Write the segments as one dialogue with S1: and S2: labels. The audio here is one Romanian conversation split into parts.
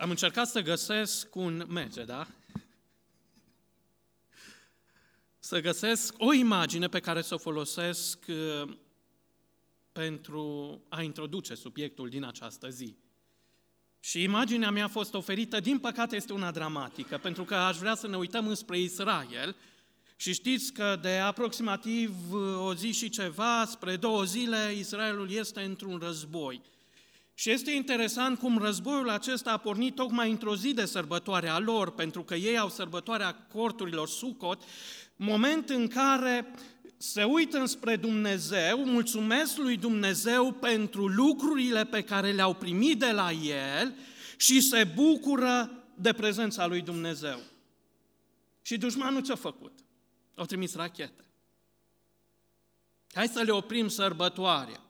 S1: Am încercat să găsesc un merge, da? Să găsesc o imagine pe care să o folosesc uh, pentru a introduce subiectul din această zi. Și imaginea mea a fost oferită, din păcate este una dramatică, pentru că aș vrea să ne uităm înspre Israel și știți că de aproximativ o zi și ceva, spre două zile, Israelul este într-un război. Și este interesant cum războiul acesta a pornit tocmai într-o zi de sărbătoare a lor, pentru că ei au sărbătoarea corturilor Sucot, moment în care se uită înspre Dumnezeu, mulțumesc lui Dumnezeu pentru lucrurile pe care le-au primit de la El și se bucură de prezența lui Dumnezeu. Și dușmanul ce-a făcut? Au trimis rachete. Hai să le oprim sărbătoarea.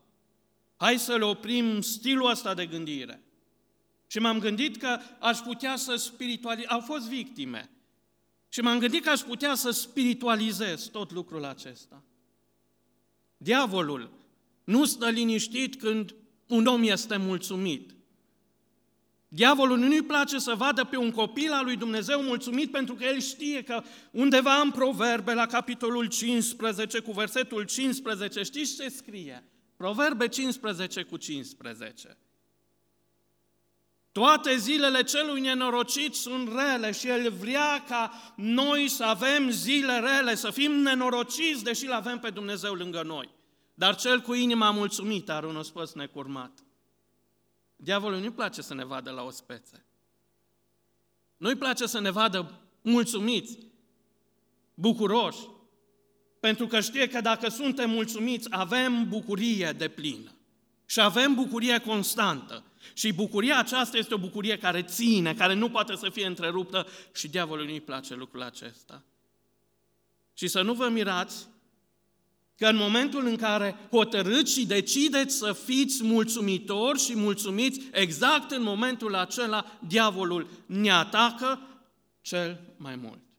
S1: Hai să le oprim stilul ăsta de gândire. Și m-am gândit că aș putea să spiritualizez. Au fost victime. Și m-am gândit că aș putea să spiritualizez tot lucrul acesta. Diavolul nu stă liniștit când un om este mulțumit. Diavolul nu-i place să vadă pe un copil al lui Dumnezeu mulțumit pentru că el știe că undeva în Proverbe, la capitolul 15, cu versetul 15, știți ce scrie? Proverbe 15 cu 15. Toate zilele celui nenorocit sunt rele și el vrea ca noi să avem zile rele, să fim nenorociți, deși îl avem pe Dumnezeu lângă noi. Dar cel cu inima mulțumită are un ospăț necurmat. Diavolul nu-i place să ne vadă la ospețe. Nu-i place să ne vadă mulțumiți, bucuroși, pentru că știe că dacă suntem mulțumiți, avem bucurie de plină și avem bucurie constantă. Și bucuria aceasta este o bucurie care ține, care nu poate să fie întreruptă și diavolului nu-i place lucrul acesta. Și să nu vă mirați că în momentul în care hotărâți și decideți să fiți mulțumitori și mulțumiți, exact în momentul acela, diavolul ne atacă cel mai mult.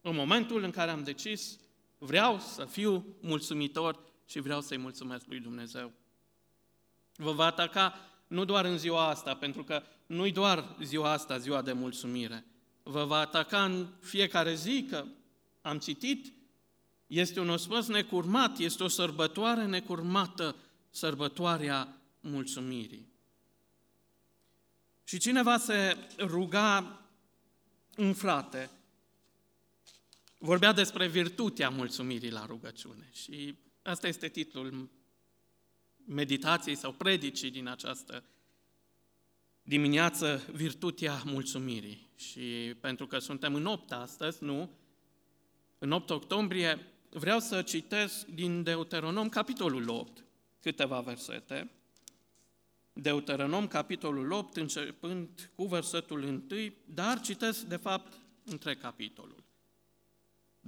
S1: În momentul în care am decis, vreau să fiu mulțumitor și vreau să-i mulțumesc lui Dumnezeu. Vă va ataca nu doar în ziua asta, pentru că nu-i doar ziua asta, ziua de mulțumire. Vă va ataca în fiecare zi, că am citit, este un ospăț necurmat, este o sărbătoare necurmată, sărbătoarea mulțumirii. Și cineva se ruga un frate, vorbea despre virtutea mulțumirii la rugăciune și asta este titlul meditației sau predicii din această dimineață, virtutea mulțumirii. Și pentru că suntem în 8 astăzi, nu? În 8 octombrie vreau să citesc din Deuteronom, capitolul 8, câteva versete. Deuteronom, capitolul 8, începând cu versetul 1, dar citesc, de fapt, între capitolul.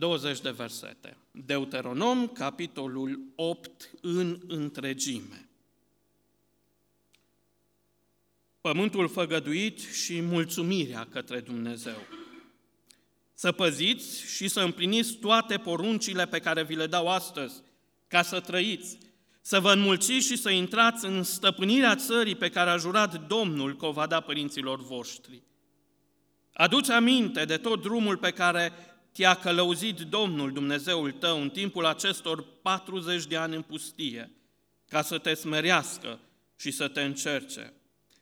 S1: 20 de versete. Deuteronom, capitolul 8, în întregime. Pământul făgăduit și mulțumirea către Dumnezeu. Să păziți și să împliniți toate poruncile pe care vi le dau astăzi, ca să trăiți, să vă înmulțiți și să intrați în stăpânirea țării pe care a jurat Domnul că o va da părinților voștri. Aduți aminte de tot drumul pe care te-a călăuzit Domnul Dumnezeul tău în timpul acestor 40 de ani în pustie, ca să te smerească și să te încerce,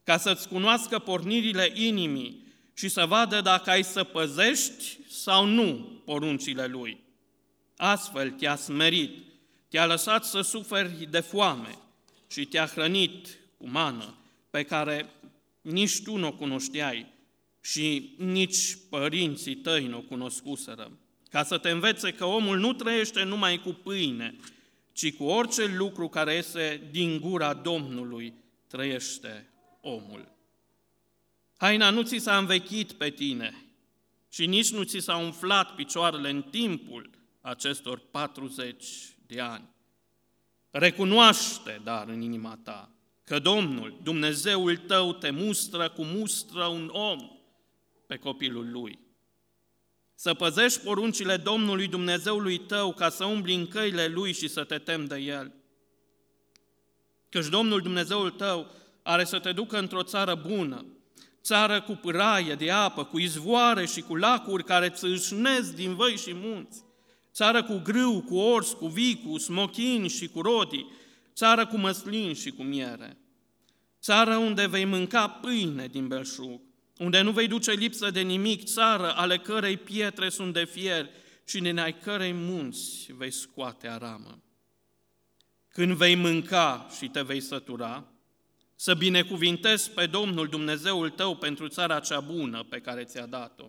S1: ca să-ți cunoască pornirile inimii și să vadă dacă ai să păzești sau nu poruncile Lui. Astfel te-a smerit, te-a lăsat să suferi de foame și te-a hrănit cu mană pe care nici tu nu o cunoșteai, și nici părinții tăi nu o cunoscuseră, ca să te învețe că omul nu trăiește numai cu pâine, ci cu orice lucru care iese din gura Domnului trăiește omul. Haina nu ți s-a învechit pe tine și nici nu ți s-a umflat picioarele în timpul acestor 40 de ani. Recunoaște, dar, în inima ta, că Domnul, Dumnezeul tău, te mustră cu mustră un om pe copilul lui. Să păzești poruncile Domnului Dumnezeului tău ca să umbli în căile lui și să te temi de el. Căci Domnul Dumnezeul tău are să te ducă într-o țară bună, țară cu pâraie de apă, cu izvoare și cu lacuri care țâșnesc din văi și munți, țară cu grâu, cu ors, cu vii, cu smochini și cu rodii, țară cu măslin și cu miere, țară unde vei mânca pâine din belșug, unde nu vei duce lipsă de nimic, țară ale cărei pietre sunt de fier și din ai cărei munți vei scoate aramă. Când vei mânca și te vei sătura, să binecuvintezi pe Domnul Dumnezeul tău pentru țara cea bună pe care ți-a dat-o.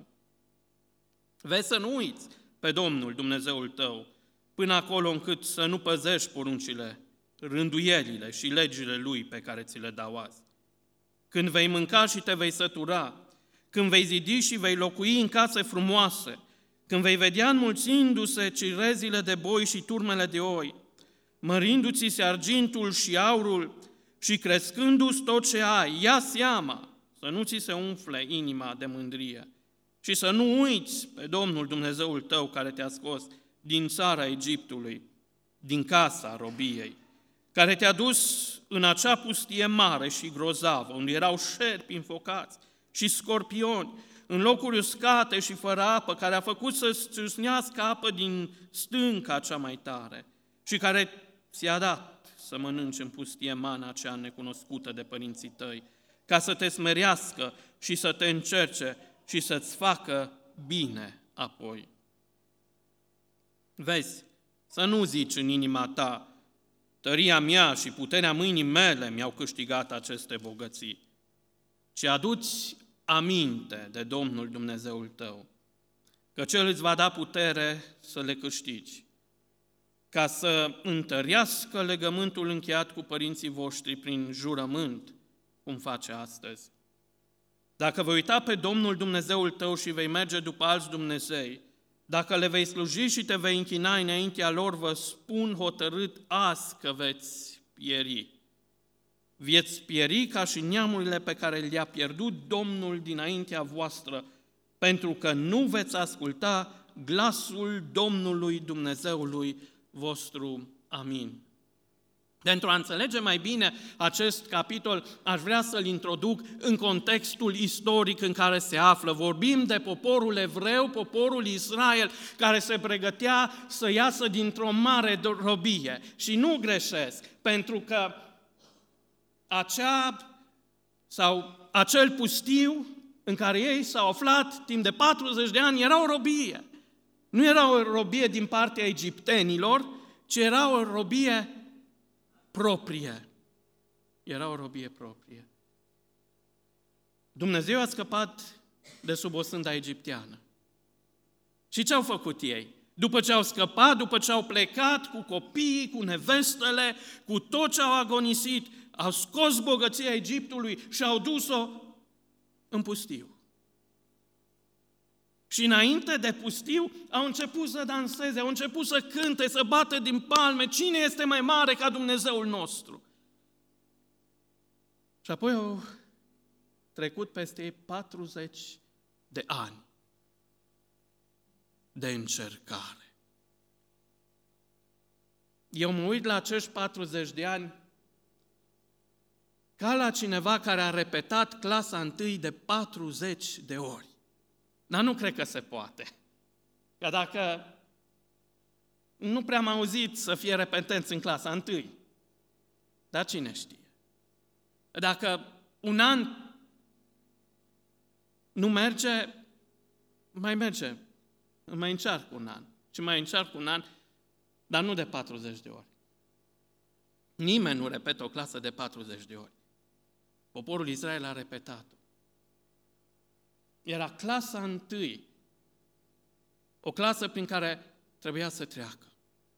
S1: Vezi să nu uiți pe Domnul Dumnezeul tău, până acolo încât să nu păzești poruncile, rânduielile și legile Lui pe care ți le dau azi. Când vei mânca și te vei sătura, când vei zidi și vei locui în case frumoase, când vei vedea înmulțindu-se cirezile de boi și turmele de oi, mărindu-ți se argintul și aurul și crescându-ți tot ce ai, ia seama să nu ți se umfle inima de mândrie și să nu uiți pe Domnul Dumnezeul tău care te-a scos din țara Egiptului, din casa robiei, care te-a dus în acea pustie mare și grozavă, unde erau șerpi înfocați și scorpioni, în locuri uscate și fără apă, care a făcut să țâsnească apă din stânca cea mai tare și care ți-a dat să mănânci în pustie mana cea necunoscută de părinții tăi, ca să te smerească și să te încerce și să-ți facă bine apoi. Vezi, să nu zici în inima ta, tăria mea și puterea mâinii mele mi-au câștigat aceste bogății, ci aduți aminte de Domnul Dumnezeul tău, că Cel îți va da putere să le câștigi ca să întărească legământul încheiat cu părinții voștri prin jurământ, cum face astăzi. Dacă vei uita pe Domnul Dumnezeul tău și vei merge după alți Dumnezei, dacă le vei sluji și te vei închina înaintea lor, vă spun hotărât azi că veți pieri. Vieți pieri ca și neamurile pe care le-a pierdut Domnul dinaintea voastră, pentru că nu veți asculta glasul Domnului Dumnezeului vostru. Amin. Pentru a înțelege mai bine acest capitol, aș vrea să-l introduc în contextul istoric în care se află. Vorbim de poporul evreu, poporul Israel, care se pregătea să iasă dintr-o mare robie. Și nu greșesc, pentru că acea sau acel pustiu în care ei s-au aflat timp de 40 de ani era o robie. Nu era o robie din partea egiptenilor, ci era o robie proprie. Era o robie proprie. Dumnezeu a scăpat de sub o sânda egipteană. Și ce au făcut ei? După ce au scăpat, după ce au plecat cu copiii, cu nevestele, cu tot ce au agonisit, au scos bogăția Egiptului și au dus-o în pustiu. Și înainte de pustiu au început să danseze, au început să cânte, să bată din palme. Cine este mai mare ca Dumnezeul nostru? Și apoi au trecut peste ei 40 de ani de încercare. Eu mă uit la acești 40 de ani ca la cineva care a repetat clasa întâi de 40 de ori. Dar nu cred că se poate. Că dacă nu prea am auzit să fie repetenți în clasa întâi, dar cine știe? Dacă un an nu merge, mai merge, mai încearcă un an, și mai încearcă un an, dar nu de 40 de ori. Nimeni nu repetă o clasă de 40 de ori. Poporul Israel a repetat-o. Era clasa întâi, o clasă prin care trebuia să treacă.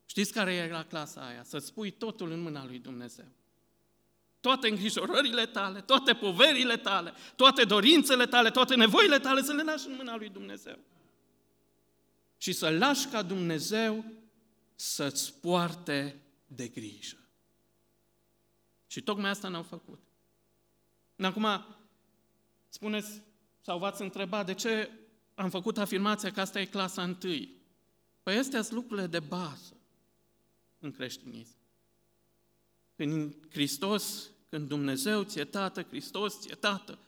S1: Știți care era clasa aia? Să-ți pui totul în mâna lui Dumnezeu. Toate îngrijorările tale, toate poverile tale, toate dorințele tale, toate nevoile tale să le lași în mâna lui Dumnezeu. Și să lași ca Dumnezeu să-ți poarte de grijă. Și tocmai asta n-au făcut. Acum, spuneți, sau v-ați întrebat de ce am făcut afirmația că asta e clasa întâi. Păi astea sunt lucrurile de bază în creștinism. Când Hristos, când Dumnezeu ți-e tată, Hristos ți-e tată,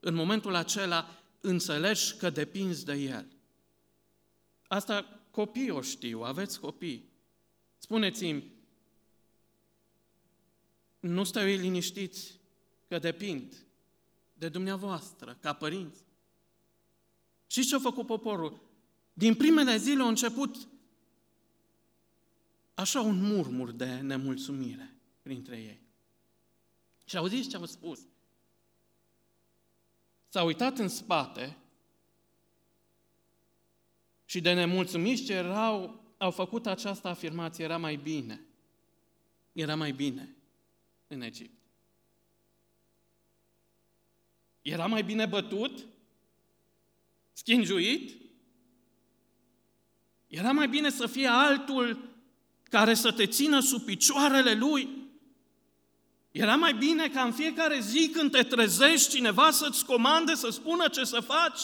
S1: în momentul acela înțelegi că depinzi de El. Asta copiii o știu, aveți copii. Spuneți-mi, nu stau ei liniștiți că depind de dumneavoastră, ca părinți. Și ce a făcut poporul? Din primele zile a început așa un murmur de nemulțumire printre ei. Și auziți ce au spus? S-au uitat în spate și de nemulțumiți ce erau, au făcut această afirmație, era mai bine. Era mai bine în Egipt. Era mai bine bătut? Schingiuit? Era mai bine să fie altul care să te țină sub picioarele lui? Era mai bine ca în fiecare zi când te trezești cineva să-ți comande, să spună ce să faci?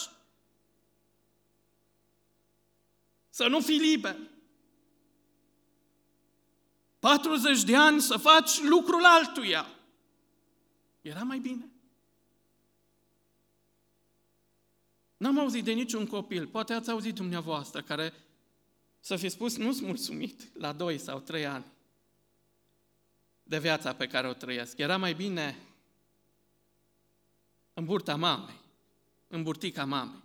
S1: Să nu fii liber. 40 de ani să faci lucrul altuia. Era mai bine. N-am auzit de niciun copil, poate ați auzit dumneavoastră, care să fi spus nu-s mulțumit la 2 sau 3 ani de viața pe care o trăiesc. Era mai bine în burta mamei, în burtica mamei.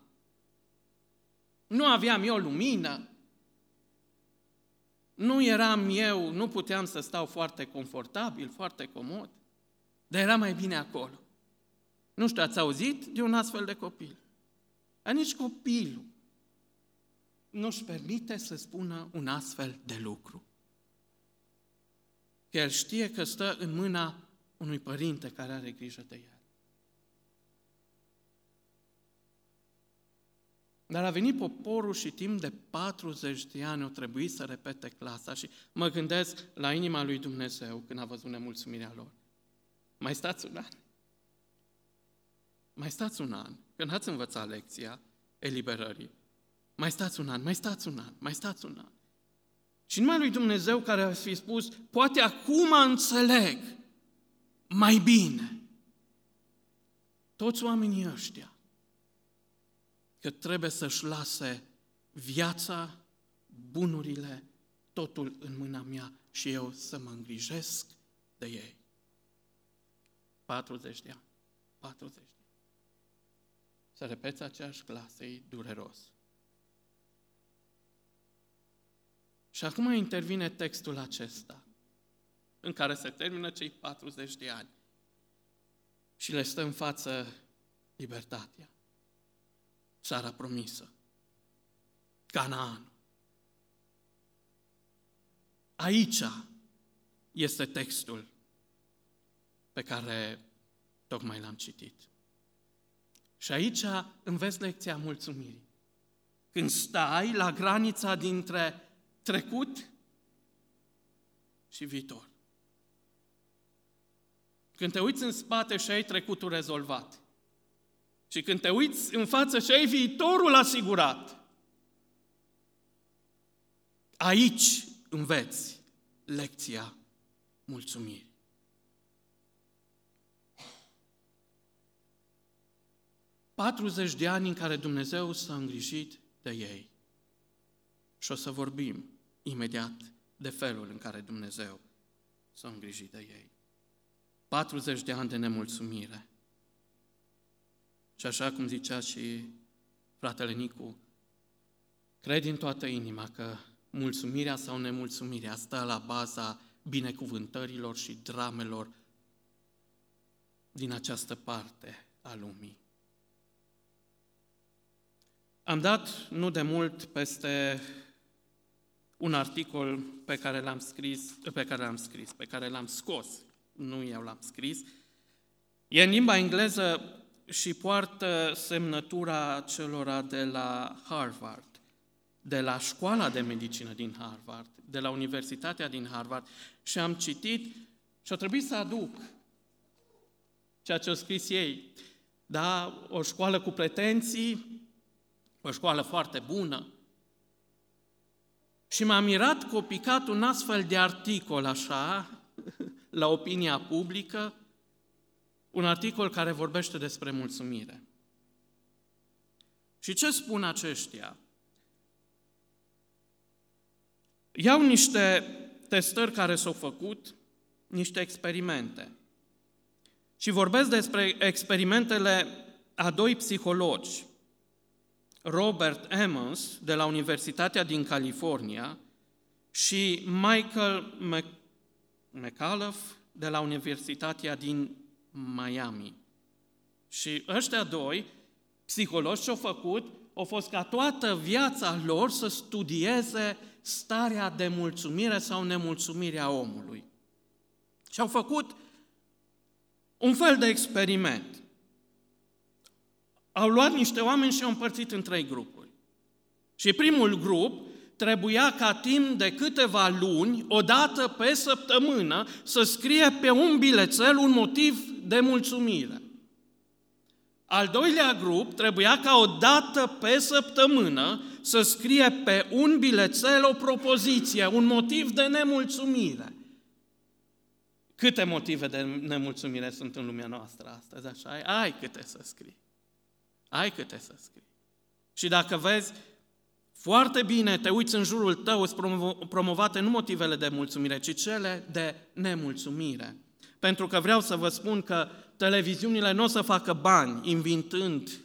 S1: Nu aveam eu lumină, nu eram eu, nu puteam să stau foarte confortabil, foarte comod, dar era mai bine acolo. Nu știu, ați auzit de un astfel de copil? Dar nici copilul nu-și permite să spună un astfel de lucru. Că el știe că stă în mâna unui părinte care are grijă de el. Dar a venit poporul și timp de 40 de ani o trebuit să repete clasa și mă gândesc la inima lui Dumnezeu când a văzut nemulțumirea lor. Mai stați un an. Mai stați un an. Când ați învățat lecția eliberării, mai stați un an, mai stați un an, mai stați un an. Și numai lui Dumnezeu care a fi spus, poate acum înțeleg mai bine. Toți oamenii ăștia că trebuie să-și lase viața, bunurile, totul în mâna mea și eu să mă îngrijesc de ei. 40 de ani. 40 de ani. Să repeți aceeași clasă, e dureros. Și acum intervine textul acesta, în care se termină cei 40 de ani și le stă în față libertatea țara promisă, Canaan. Aici este textul pe care tocmai l-am citit. Și aici înveți lecția mulțumirii. Când stai la granița dintre trecut și viitor. Când te uiți în spate și ai trecutul rezolvat. Și când te uiți în față și ai viitorul asigurat, aici înveți lecția mulțumirii. Patruzeci de ani în care Dumnezeu s-a îngrijit de ei. Și o să vorbim imediat de felul în care Dumnezeu s-a îngrijit de ei. 40 de ani de nemulțumire. Și așa cum zicea și fratele Nicu, cred din toată inima că mulțumirea sau nemulțumirea stă la baza binecuvântărilor și dramelor din această parte a lumii. Am dat nu de mult peste un articol pe care l-am scris, pe care l-am scris, pe care l-am scos, nu eu l-am scris. E în limba engleză și poartă semnătura celora de la Harvard, de la școala de medicină din Harvard, de la Universitatea din Harvard și am citit și a trebuit să aduc ceea ce au scris ei. Da, o școală cu pretenții, o școală foarte bună. Și m-a mirat că a picat un astfel de articol așa, la opinia publică, un articol care vorbește despre mulțumire. Și ce spun aceștia? Iau niște testări care s-au făcut, niște experimente. Și vorbesc despre experimentele a doi psihologi, Robert Emmons de la Universitatea din California și Michael McAuliffe de la Universitatea din Miami. Și ăștia doi, psihologi ce-au făcut, au fost ca toată viața lor să studieze starea de mulțumire sau nemulțumire a omului. Și au făcut un fel de experiment. Au luat niște oameni și au împărțit în trei grupuri. Și primul grup trebuia ca timp de câteva luni, o dată pe săptămână, să scrie pe un bilețel un motiv de mulțumire. Al doilea grup trebuia ca o dată pe săptămână să scrie pe un bilețel o propoziție, un motiv de nemulțumire. Câte motive de nemulțumire sunt în lumea noastră astăzi, așa? Ai, ai câte să scrii. Ai câte să scrii. Și dacă vezi, foarte bine te uiți în jurul tău, îți promovate nu motivele de mulțumire, ci cele de nemulțumire. Pentru că vreau să vă spun că televiziunile nu o să facă bani inventând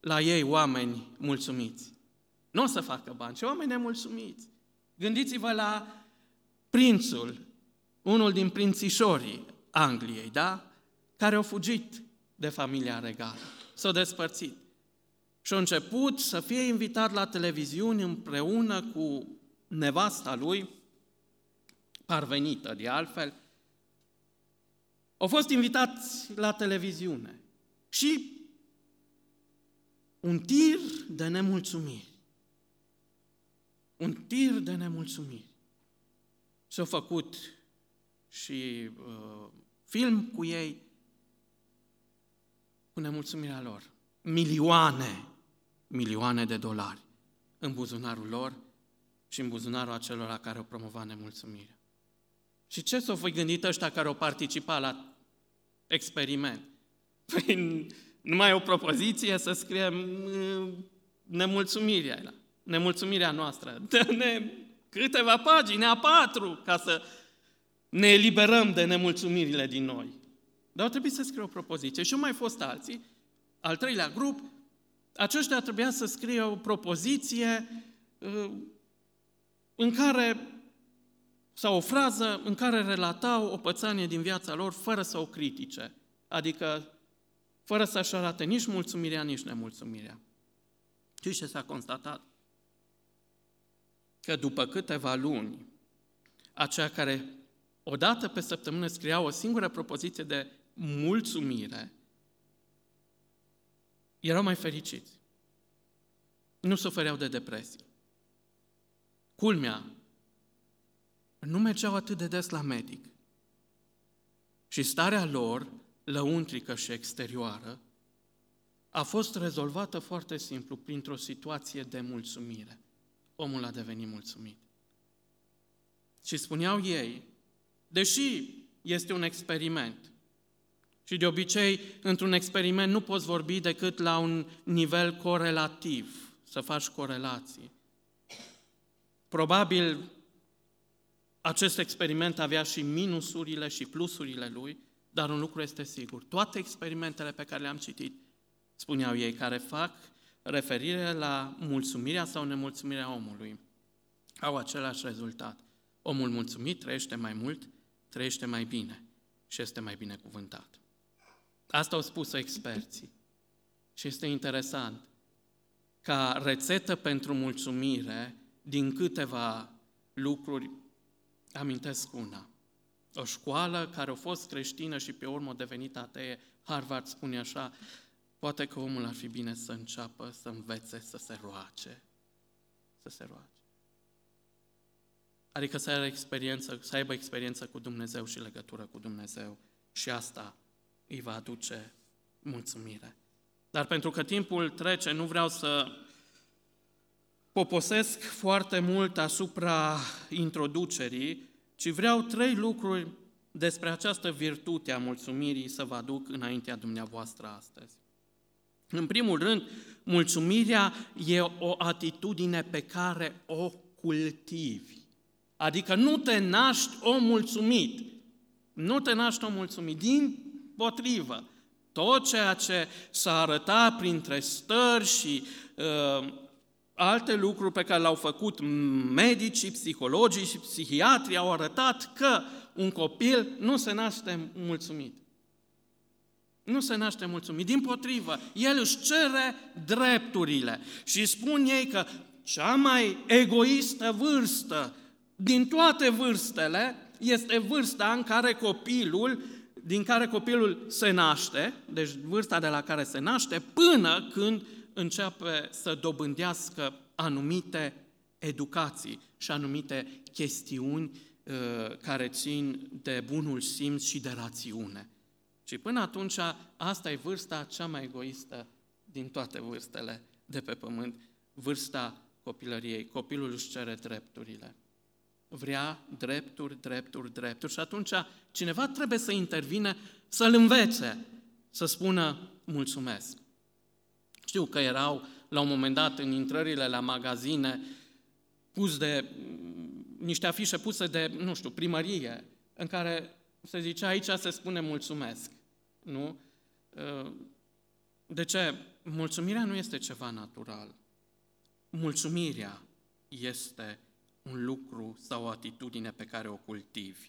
S1: la ei oameni mulțumiți. Nu o să facă bani, ci oameni nemulțumiți. Gândiți-vă la prințul, unul din prințișorii Angliei, da? Care au fugit de familia regală, s-au despărțit. Și a început să fie invitat la televiziuni împreună cu nevasta lui, parvenită de altfel, au fost invitați la televiziune și un tir de nemulțumiri. Un tir de nemulțumiri. S-a făcut și uh, film cu ei, cu nemulțumirea lor. Milioane, milioane de dolari în buzunarul lor și în buzunarul acelora care au promovat nemulțumirea. Și ce s-au fi gândit ăștia care au participat la experiment? Păi numai o propoziție să scriem mm, nemulțumirea, nemulțumirea noastră. Dă-ne câteva pagini, a patru, ca să ne eliberăm de nemulțumirile din noi. Dar au trebuit să scrie o propoziție. Și au mai fost alții, al treilea grup, aceștia trebuia să scrie o propoziție uh, în care, sau o frază în care relatau o pățanie din viața lor fără să o critique, adică fără să-și arate nici mulțumirea, nici nemulțumirea. Și ce s-a constatat? Că după câteva luni, aceia care odată pe săptămână scria o singură propoziție de mulțumire, erau mai fericiți. Nu sufereau de depresie. Culmea, nu mergeau atât de des la medic. Și starea lor, lăuntrică și exterioară, a fost rezolvată foarte simplu, printr-o situație de mulțumire. Omul a devenit mulțumit. Și spuneau ei, deși este un experiment, și de obicei, într-un experiment nu poți vorbi decât la un nivel corelativ, să faci corelații. Probabil acest experiment avea și minusurile și plusurile lui, dar un lucru este sigur. Toate experimentele pe care le-am citit, spuneau ei, care fac referire la mulțumirea sau nemulțumirea omului, au același rezultat. Omul mulțumit trăiește mai mult, trăiește mai bine și este mai binecuvântat. Asta au spus experții. Și este interesant. Ca rețetă pentru mulțumire, din câteva lucruri, amintesc una. O școală care a fost creștină și pe urmă a devenit atee, Harvard spune așa, poate că omul ar fi bine să înceapă să învețe să se roace. Să se roace. Adică să aibă experiență, să aibă experiență cu Dumnezeu și legătură cu Dumnezeu. Și asta îi va aduce mulțumire. Dar pentru că timpul trece, nu vreau să poposesc foarte mult asupra introducerii, ci vreau trei lucruri despre această virtute a mulțumirii să vă aduc înaintea dumneavoastră astăzi. În primul rând, mulțumirea e o atitudine pe care o cultivi. Adică nu te naști om mulțumit. Nu te naști om mulțumit. Din potrivă, tot ceea ce s-a arătat printre stări și uh, alte lucruri pe care le-au făcut medicii, psihologii și psihiatrii au arătat că un copil nu se naște mulțumit. Nu se naște mulțumit. Din potrivă, el își cere drepturile și spun ei că cea mai egoistă vârstă din toate vârstele este vârsta în care copilul, din care copilul se naște, deci vârsta de la care se naște, până când începe să dobândească anumite educații și anumite chestiuni uh, care țin de bunul simț și de rațiune. Și până atunci, asta e vârsta cea mai egoistă din toate vârstele de pe pământ, vârsta copilăriei. Copilul își cere drepturile. Vrea drepturi, drepturi, drepturi. Și atunci cineva trebuie să intervine, să-l învețe, să spună mulțumesc. Știu că erau la un moment dat în intrările la magazine pus de niște afișe puse de, nu știu, primărie, în care se zicea aici se spune mulțumesc. Nu? De ce? Mulțumirea nu este ceva natural. Mulțumirea este un lucru sau o atitudine pe care o cultivi.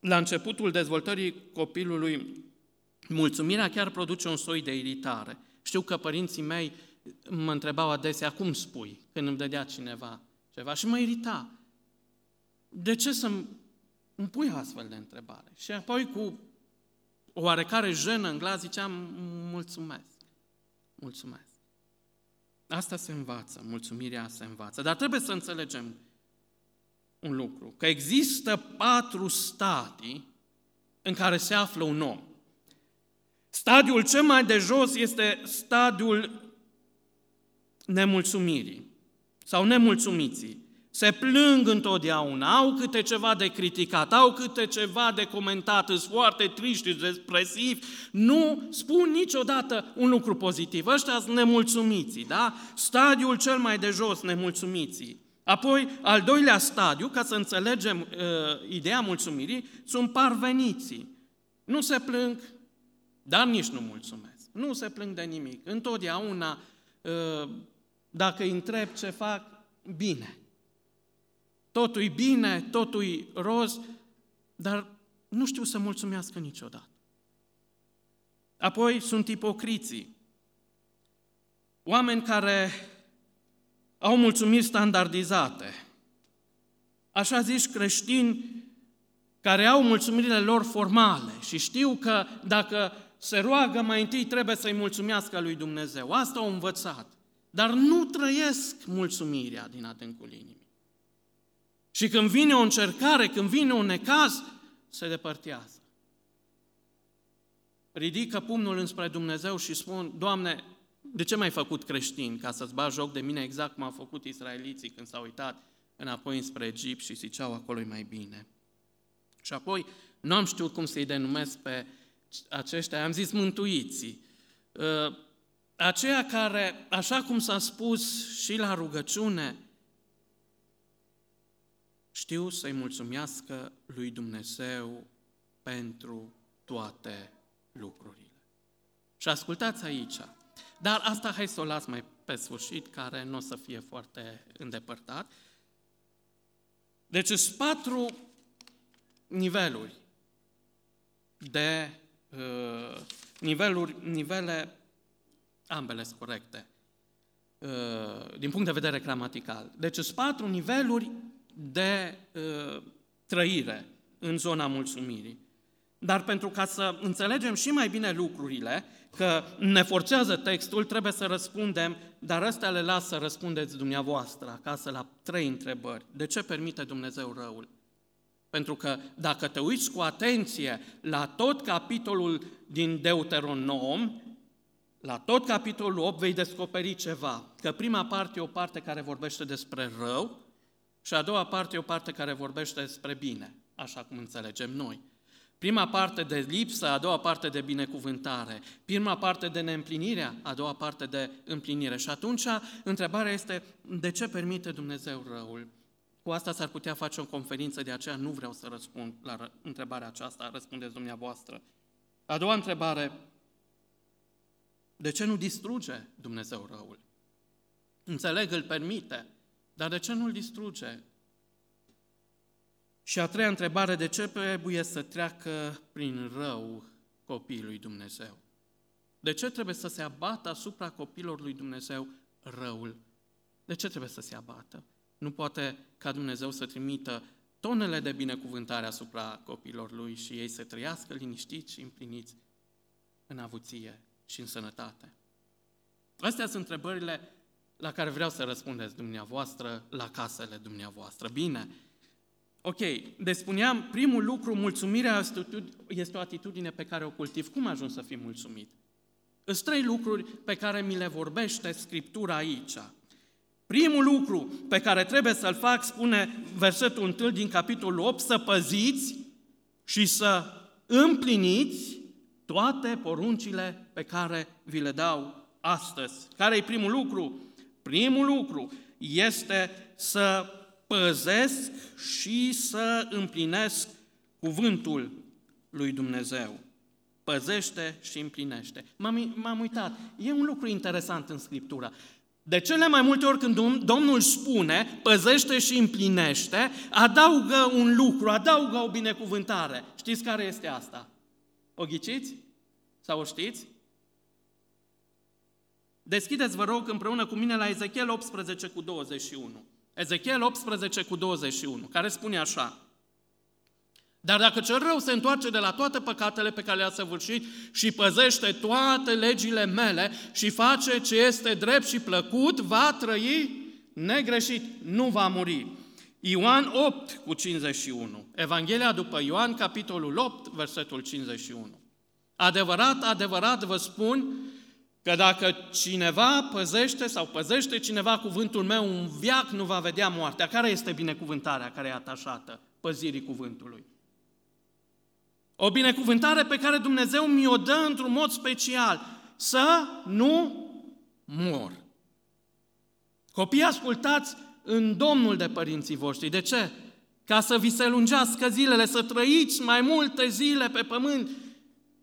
S1: La începutul dezvoltării copilului, mulțumirea chiar produce un soi de iritare. Știu că părinții mei mă întrebau adesea, cum spui, când îmi dădea cineva ceva și mă irita. De ce să îmi pui astfel de întrebare? Și apoi cu o oarecare jenă în glas ziceam, mulțumesc, mulțumesc. Asta se învață, mulțumirea se învață. Dar trebuie să înțelegem un lucru, că există patru stadii în care se află un om. Stadiul cel mai de jos este stadiul nemulțumirii sau nemulțumiții se plâng întotdeauna, au câte ceva de criticat, au câte ceva de comentat, sunt foarte triști, depresivi, nu spun niciodată un lucru pozitiv. Ăștia sunt nemulțumiții, da? Stadiul cel mai de jos, nemulțumiții. Apoi, al doilea stadiu, ca să înțelegem uh, ideea mulțumirii, sunt parveniții. Nu se plâng, dar nici nu mulțumesc. Nu se plâng de nimic. Întotdeauna, uh, dacă îi întreb ce fac, bine totul e bine, totul e roz, dar nu știu să mulțumească niciodată. Apoi sunt ipocriții. Oameni care au mulțumiri standardizate. Așa zici creștini care au mulțumirile lor formale și știu că dacă se roagă, mai întâi trebuie să-i mulțumească lui Dumnezeu. Asta au învățat. Dar nu trăiesc mulțumirea din adâncul inimii. Și când vine o încercare, când vine un necaz, se depărtează. Ridică pumnul înspre Dumnezeu și spun, Doamne, de ce m-ai făcut creștin? Ca să-ți bagi joc de mine exact cum au făcut israeliții când s-au uitat înapoi înspre Egipt și ziceau acolo mai bine. Și apoi nu am știut cum să-i denumesc pe aceștia, am zis mântuiții. Ă, aceia care, așa cum s-a spus și la rugăciune, știu să-i mulțumească lui Dumnezeu pentru toate lucrurile. Și ascultați aici, dar asta hai să o las mai pe sfârșit, care nu o să fie foarte îndepărtat. Deci sunt patru niveluri de uh, niveluri, nivele, ambele sunt corecte, uh, din punct de vedere gramatical. Deci sunt patru niveluri de uh, trăire în zona mulțumirii. Dar pentru ca să înțelegem și mai bine lucrurile, că ne forțează textul, trebuie să răspundem, dar ăstea le las să răspundeți dumneavoastră acasă la trei întrebări. De ce permite Dumnezeu răul? Pentru că dacă te uiți cu atenție la tot capitolul din Deuteronom, la tot capitolul 8 vei descoperi ceva. Că prima parte e o parte care vorbește despre rău, Și a doua parte e o parte care vorbește despre bine, așa cum înțelegem noi. Prima parte de lipsă, a doua parte de binecuvântare. Prima parte de neîmplinire, a doua parte de împlinire. Și atunci, întrebarea este, de ce permite Dumnezeu răul? Cu asta s-ar putea face o conferință, de aceea nu vreau să răspund la întrebarea aceasta, răspundeți dumneavoastră. A doua întrebare, de ce nu distruge Dumnezeu răul? Înțeleg, îl permite, dar de ce nu îl distruge? Și a treia întrebare, de ce trebuie să treacă prin rău copiii lui Dumnezeu? De ce trebuie să se abată asupra copiilor lui Dumnezeu răul? De ce trebuie să se abată? Nu poate ca Dumnezeu să trimită tonele de binecuvântare asupra copiilor lui și ei să trăiască liniștiți și împliniți în avuție și în sănătate. Astea sunt întrebările la care vreau să răspundeți dumneavoastră la casele dumneavoastră. Bine, ok, deci spuneam, primul lucru, mulțumirea este o atitudine pe care o cultiv. Cum ajung să fii mulțumit? Sunt trei lucruri pe care mi le vorbește Scriptura aici. Primul lucru pe care trebuie să-l fac, spune versetul 1 din capitolul 8, să păziți și să împliniți toate poruncile pe care vi le dau astăzi. Care e primul lucru? Primul lucru este să păzesc și să împlinesc cuvântul lui Dumnezeu. Păzește și împlinește. M-am, m-am uitat. E un lucru interesant în Scriptură. De cele mai multe ori când Domnul spune, păzește și împlinește, adaugă un lucru, adaugă o binecuvântare. Știți care este asta? O ghiciți? Sau o știți? Deschideți, vă rog, împreună cu mine la Ezechiel 18 cu 21. Ezechiel 18 cu 21, care spune așa. Dar dacă cel rău se întoarce de la toate păcatele pe care le-a săvârșit și păzește toate legile mele și face ce este drept și plăcut, va trăi negreșit, nu va muri. Ioan 8 cu 51. Evanghelia după Ioan, capitolul 8, versetul 51. Adevărat, adevărat vă spun că dacă cineva păzește sau păzește cineva cuvântul meu, un viac nu va vedea moartea. Care este binecuvântarea care e atașată păzirii cuvântului? O binecuvântare pe care Dumnezeu mi-o dă într-un mod special. Să nu mor. Copii, ascultați în Domnul de părinții voștri. De ce? Ca să vi se lungească zilele, să trăiți mai multe zile pe pământ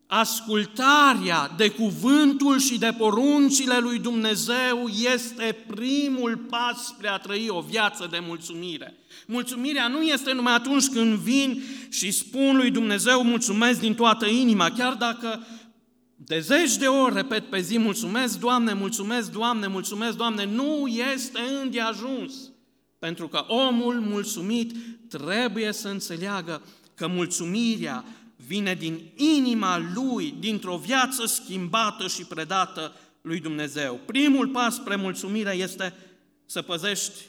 S1: Ascultarea de cuvântul și de poruncile lui Dumnezeu este primul pas spre a trăi o viață de mulțumire. Mulțumirea nu este numai atunci când vin și spun lui Dumnezeu mulțumesc din toată inima, chiar dacă de zeci de ori repet pe zi mulțumesc, Doamne, mulțumesc, Doamne, mulțumesc, Doamne, nu este îndeajuns. Pentru că omul mulțumit trebuie să înțeleagă că mulțumirea vine din inima lui, dintr-o viață schimbată și predată lui Dumnezeu. Primul pas spre mulțumire este să păzești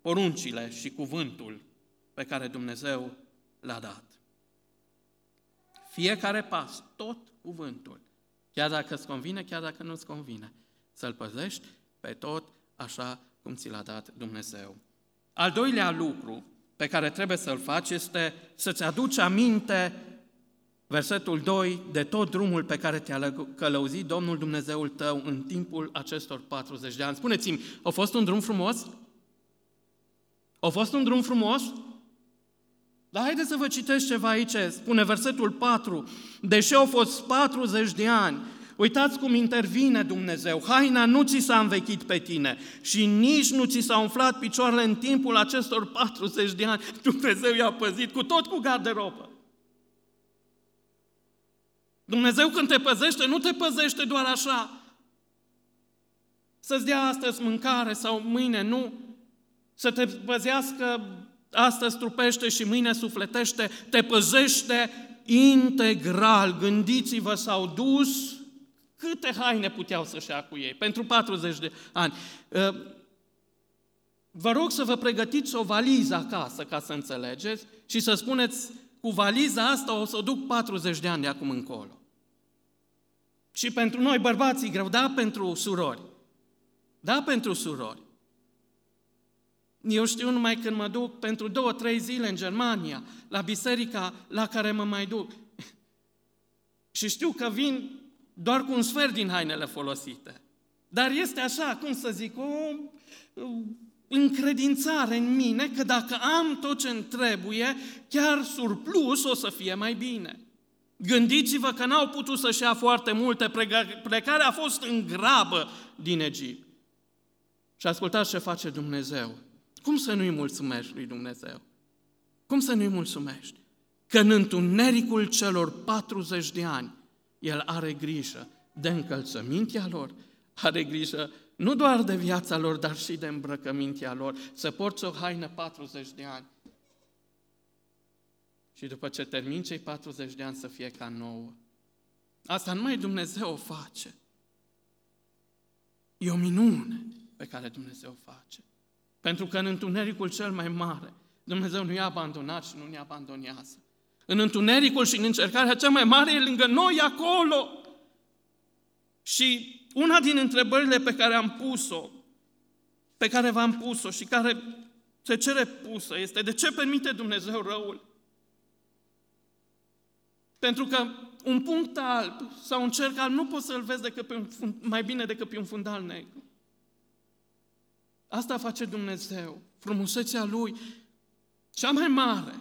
S1: poruncile și cuvântul pe care Dumnezeu l-a dat. Fiecare pas, tot cuvântul, chiar dacă îți convine, chiar dacă nu îți convine, să-l păzești pe tot așa cum ți l-a dat Dumnezeu. Al doilea lucru pe care trebuie să-l faci este să-ți aduci aminte Versetul 2, de tot drumul pe care te-a călăuzit Domnul Dumnezeul tău în timpul acestor 40 de ani. Spuneți-mi, a fost un drum frumos? A fost un drum frumos? Dar haideți să vă citesc ceva aici. Spune versetul 4, deși au fost 40 de ani, uitați cum intervine Dumnezeu. Haina nu ți s-a învechit pe tine și nici nu ți s-a umflat picioarele în timpul acestor 40 de ani. Dumnezeu i-a păzit cu tot cu garderobă. Dumnezeu când te păzește, nu te păzește doar așa. Să-ți dea astăzi mâncare sau mâine, nu. Să te păzească astăzi trupește și mâine sufletește, te păzește integral. Gândiți-vă, s-au dus câte haine puteau să-și ia cu ei pentru 40 de ani. Ă, vă rog să vă pregătiți o valiză acasă ca să înțelegeți și să spuneți cu valiza asta o să o duc 40 de ani de acum încolo. Și pentru noi bărbații greu, da pentru surori. Da pentru surori. Eu știu numai când mă duc pentru două, trei zile în Germania, la biserica la care mă mai duc. Și știu că vin doar cu un sfert din hainele folosite. Dar este așa, cum să zic, o încredințare în mine că dacă am tot ce îmi trebuie, chiar surplus o să fie mai bine. Gândiți-vă că n-au putut să-și ia foarte multe, plecarea a fost în grabă din Egipt. Și ascultați ce face Dumnezeu. Cum să nu-i mulțumești lui Dumnezeu? Cum să nu-i mulțumești? Că în întunericul celor 40 de ani, El are grijă de încălțămintea lor, are grijă nu doar de viața lor, dar și de îmbrăcămintea lor. Să porți o haină 40 de ani. Și după ce termin cei 40 de ani să fie ca nouă. Asta numai Dumnezeu o face. E o minune pe care Dumnezeu o face. Pentru că în întunericul cel mai mare, Dumnezeu nu i-a abandonat și nu ne abandonează. În întunericul și în încercarea cea mai mare e lângă noi acolo. Și una din întrebările pe care am pus-o, pe care v-am pus-o și care se cere pusă este de ce permite Dumnezeu răul? Pentru că un punct alb sau un cerc alb nu poți să-l vezi decât pe un fund, mai bine decât pe un fundal negru. Asta face Dumnezeu, frumusețea Lui, cea mai mare.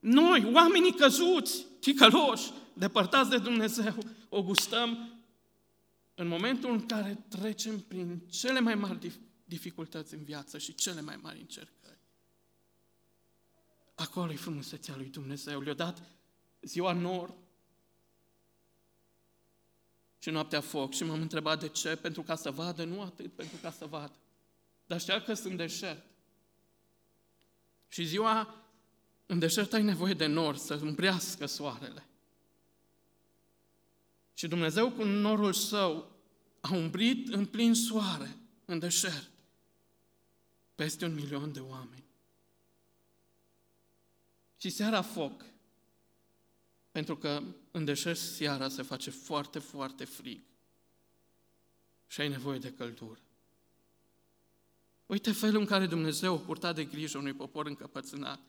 S1: Noi, oamenii căzuți, ticăloși, depărtați de Dumnezeu, o gustăm în momentul în care trecem prin cele mai mari dificultăți în viață și cele mai mari încercări. Acolo e frumusețea lui Dumnezeu. Le-a dat ziua nor și noaptea foc. Și m-am întrebat de ce, pentru ca să vadă, nu atât, pentru ca să vadă. Dar știa că sunt deșert. Și ziua în deșert ai nevoie de nor să împrească soarele. Și Dumnezeu cu norul său a umbrit în plin soare, în deșert, peste un milion de oameni. Și seara foc, pentru că în deșert seara se face foarte, foarte frig și ai nevoie de căldură. Uite felul în care Dumnezeu a purtat de grijă unui popor încăpățânat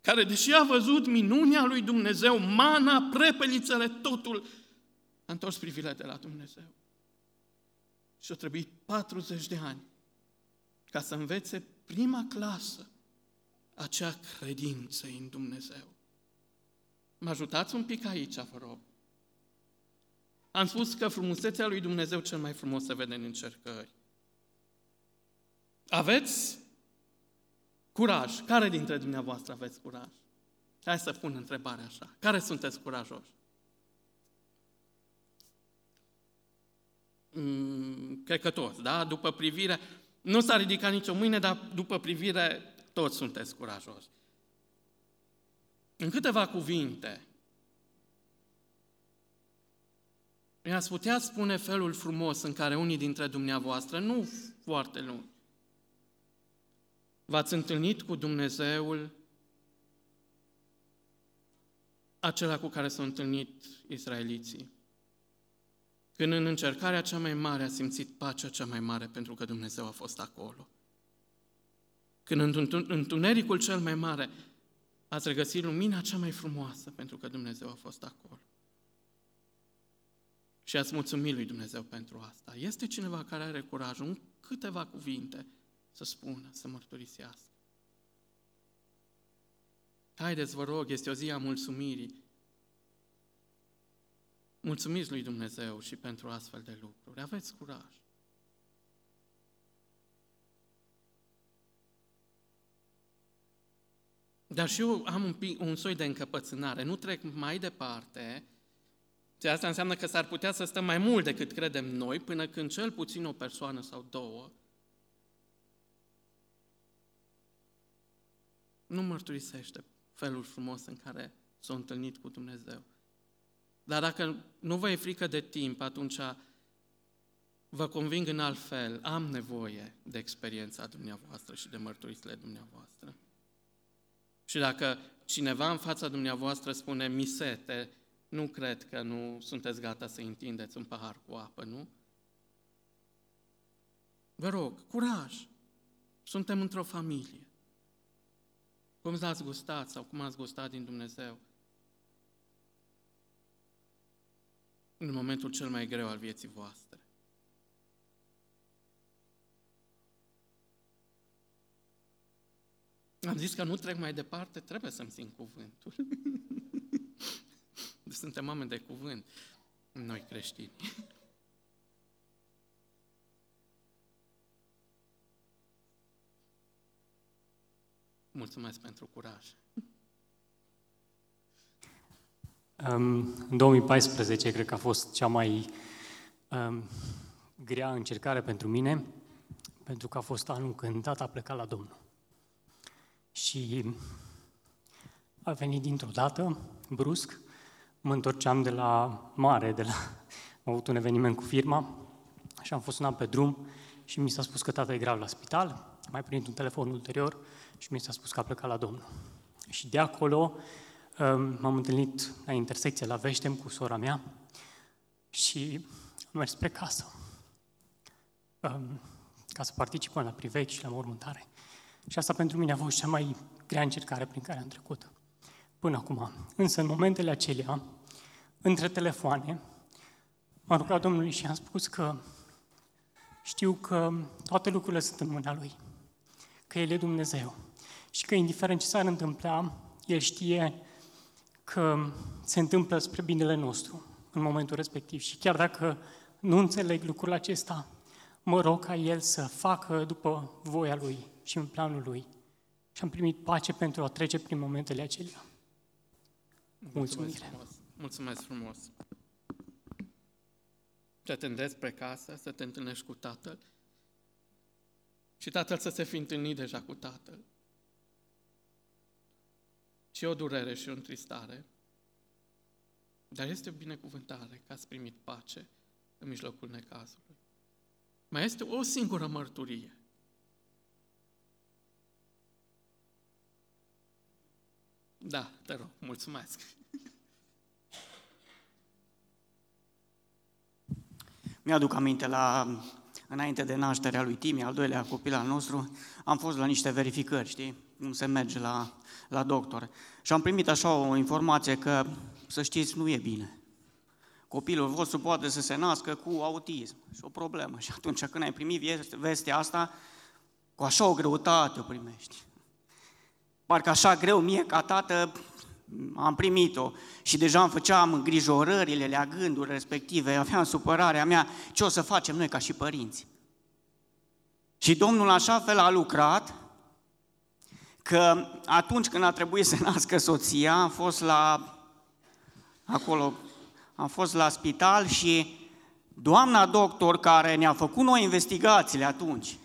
S1: care, deși a văzut minunea lui Dumnezeu, mana, prepelițele, totul, a întors privirile de la Dumnezeu. Și a trebuit 40 de ani ca să învețe prima clasă acea credință în Dumnezeu. Mă ajutați un pic aici, vă rog. Am spus că frumusețea lui Dumnezeu cel mai frumos se vede în încercări. Aveți Curaj. Care dintre dumneavoastră aveți curaj? Hai să pun întrebarea așa. Care sunteți curajoși? Mm, cred că toți, da? După privire, nu s-a ridicat nicio mâine, dar după privire toți sunteți curajoși. În câteva cuvinte, mi-ați putea spune felul frumos în care unii dintre dumneavoastră, nu foarte lung, V-ați întâlnit cu Dumnezeul acela cu care s-au întâlnit israeliții. Când în încercarea cea mai mare a simțit pacea cea mai mare pentru că Dumnezeu a fost acolo. Când în întunericul cel mai mare ați regăsit lumina cea mai frumoasă pentru că Dumnezeu a fost acolo. Și ați mulțumit lui Dumnezeu pentru asta. Este cineva care are curajul, în câteva cuvinte, să spună, să mărturisească. Haideți, vă rog, este o zi a mulțumirii. Mulțumiți lui Dumnezeu și pentru astfel de lucruri. Aveți curaj. Dar și eu am un, pic, un soi de încăpățânare. Nu trec mai departe. Și asta înseamnă că s-ar putea să stăm mai mult decât credem noi, până când cel puțin o persoană sau două nu mărturisește felul frumos în care s-a întâlnit cu Dumnezeu. Dar dacă nu vă e frică de timp, atunci vă conving în alt fel, am nevoie de experiența dumneavoastră și de mărturisile dumneavoastră. Și dacă cineva în fața dumneavoastră spune, misete, nu cred că nu sunteți gata să întindeți un pahar cu apă, nu? Vă rog, curaj! Suntem într-o familie. Cum ați gustat sau cum ați gustat din Dumnezeu? În momentul cel mai greu al vieții voastre. Am zis că nu trec mai departe, trebuie să-mi simt cuvântul. Suntem oameni de cuvânt, noi creștini. Mulțumesc pentru curaj.
S2: În 2014 cred că a fost cea mai um, grea încercare pentru mine, pentru că a fost anul când tata a plecat la Domnul. Și a venit dintr-o dată, brusc, mă întorceam de la mare, de la... am avut un eveniment cu firma și am fost un an pe drum și mi s-a spus că tata e grav la spital, mai primit un telefon ulterior și mi s-a spus că a plecat la Domnul. Și de acolo um, m-am întâlnit la intersecție la Veștem cu sora mea și am mers spre casă um, ca să participăm la privec și la mormântare. Și asta pentru mine a fost cea mai grea încercare prin care am trecut până acum. Însă în momentele acelea, între telefoane, m-am rugat Domnului și am spus că știu că toate lucrurile sunt în mâna Lui, că El e Dumnezeu și că indiferent ce s-ar întâmpla, El știe că se întâmplă spre binele nostru în momentul respectiv. Și chiar dacă nu înțeleg lucrul acesta, mă rog ca El să facă după voia Lui și în planul Lui. Și am primit pace pentru a trece prin momentele acelea.
S1: Mulțumesc frumos. Mulțumesc frumos. Să te îndreți spre casă, să te întâlnești cu Tatăl și Tatăl să se fi întâlnit deja cu Tatăl. Și o durere și o întristare, dar este o binecuvântare că ați primit pace în mijlocul necazului. Mai este o singură mărturie. Da, te rog, mulțumesc.
S3: Mi-aduc aminte la, înainte de nașterea lui Timi, al doilea copil al nostru, am fost la niște verificări, știi, cum se merge la, la doctor. Și am primit așa o informație că, să știți, nu e bine. Copilul vostru poate să se nască cu autism și o problemă. Și atunci când ai primit vestea asta, cu așa o greutate o primești parcă așa greu mie ca tată am primit-o și deja îmi făceam îngrijorările, la gânduri respective, aveam supărarea mea, ce o să facem noi ca și părinți. Și Domnul așa fel a lucrat că atunci când a trebuit să nască soția, am fost la acolo, am fost la spital și doamna doctor care ne-a făcut noi investigațiile atunci,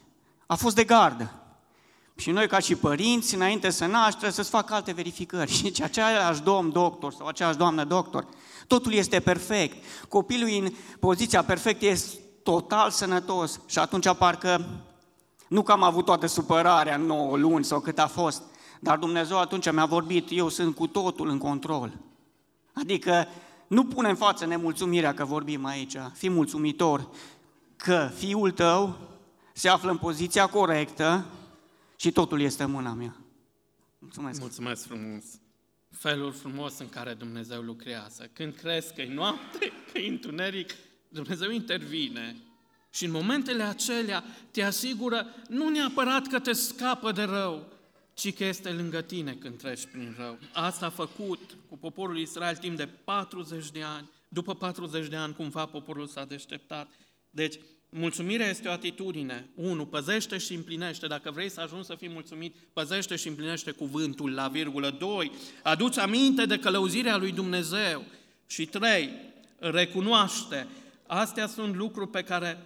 S3: a fost de gardă. Și noi, ca și părinți, înainte să naște, să-ți facă alte verificări. Și nici același domn doctor sau aceeași doamnă doctor, totul este perfect. Copilul în poziția perfectă este total sănătos. Și atunci parcă nu că am avut toată supărarea 9 luni sau cât a fost, dar Dumnezeu atunci mi-a vorbit, eu sunt cu totul în control. Adică nu pune în față nemulțumirea că vorbim aici, fii mulțumitor că fiul tău se află în poziția corectă, și totul este în mâna mea. Mulțumesc!
S1: Mulțumesc frumos! Felul frumos în care Dumnezeu lucrează. Când crezi că e noapte, că e întuneric, Dumnezeu intervine și în momentele acelea te asigură nu neapărat că te scapă de rău, ci că este lângă tine când treci prin rău. Asta a făcut cu poporul Israel timp de 40 de ani. După 40 de ani, cumva, poporul s-a deșteptat. Deci, Mulțumirea este o atitudine. Unu, păzește și împlinește. Dacă vrei să ajungi să fii mulțumit, păzește și împlinește cuvântul la virgulă. Doi, aduți aminte de călăuzirea lui Dumnezeu. Și trei, recunoaște. Astea sunt lucruri pe care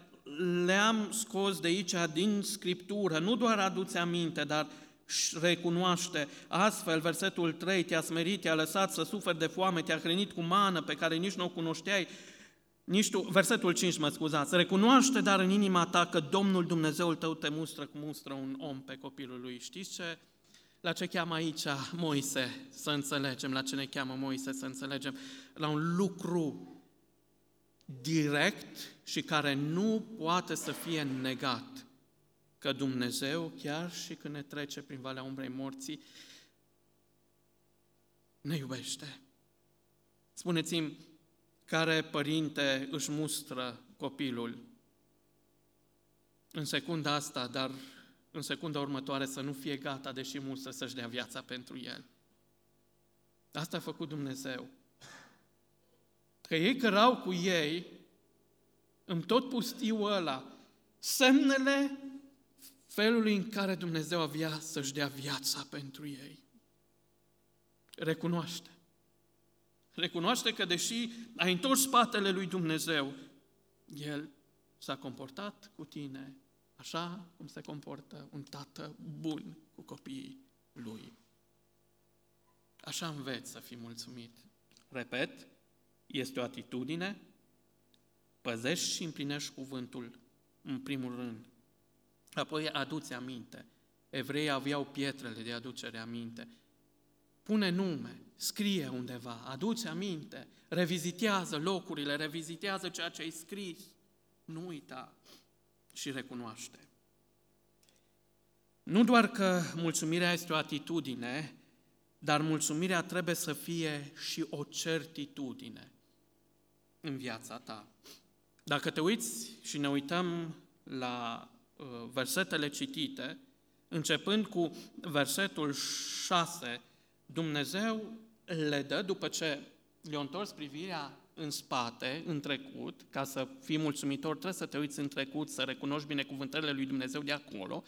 S1: le-am scos de aici din Scriptură. Nu doar aduți aminte, dar recunoaște. Astfel, versetul 3, te-a smerit, te-a lăsat să suferi de foame, te-a hrănit cu mană pe care nici nu o cunoșteai, nici tu, versetul 5, mă scuzați, recunoaște dar în inima ta că Domnul Dumnezeul tău te mustră cum mustră un om pe copilul lui. Știți ce? La ce cheamă aici Moise să înțelegem, la ce ne cheamă Moise să înțelegem? La un lucru direct și care nu poate să fie negat. că Dumnezeu, chiar și când ne trece prin valea umbrei morții, ne iubește. Spuneți-mi, care părinte își mustră copilul în secunda asta, dar în secunda următoare să nu fie gata, deși mustră, să-și dea viața pentru el. Asta a făcut Dumnezeu. Că ei cărau cu ei, în tot pustiul ăla, semnele felului în care Dumnezeu avea să-și dea viața pentru ei. Recunoaște. Recunoaște că deși ai întors spatele lui Dumnezeu, El s-a comportat cu tine așa cum se comportă un tată bun cu copiii lui. Așa înveți să fii mulțumit. Repet, este o atitudine, păzești și împlinești cuvântul în primul rând. Apoi aduți aminte. Evreii aveau pietrele de aducere aminte. Pune nume, scrie undeva, aduce aminte, revizitează locurile, revizitează ceea ce ai scris. Nu uita și recunoaște. Nu doar că mulțumirea este o atitudine, dar mulțumirea trebuie să fie și o certitudine în viața ta. Dacă te uiți și ne uităm la uh, versetele citite, începând cu versetul 6, Dumnezeu le dă, după ce le-a întors privirea în spate, în trecut, ca să fii mulțumitor, trebuie să te uiți în trecut, să recunoști binecuvântările lui Dumnezeu de acolo.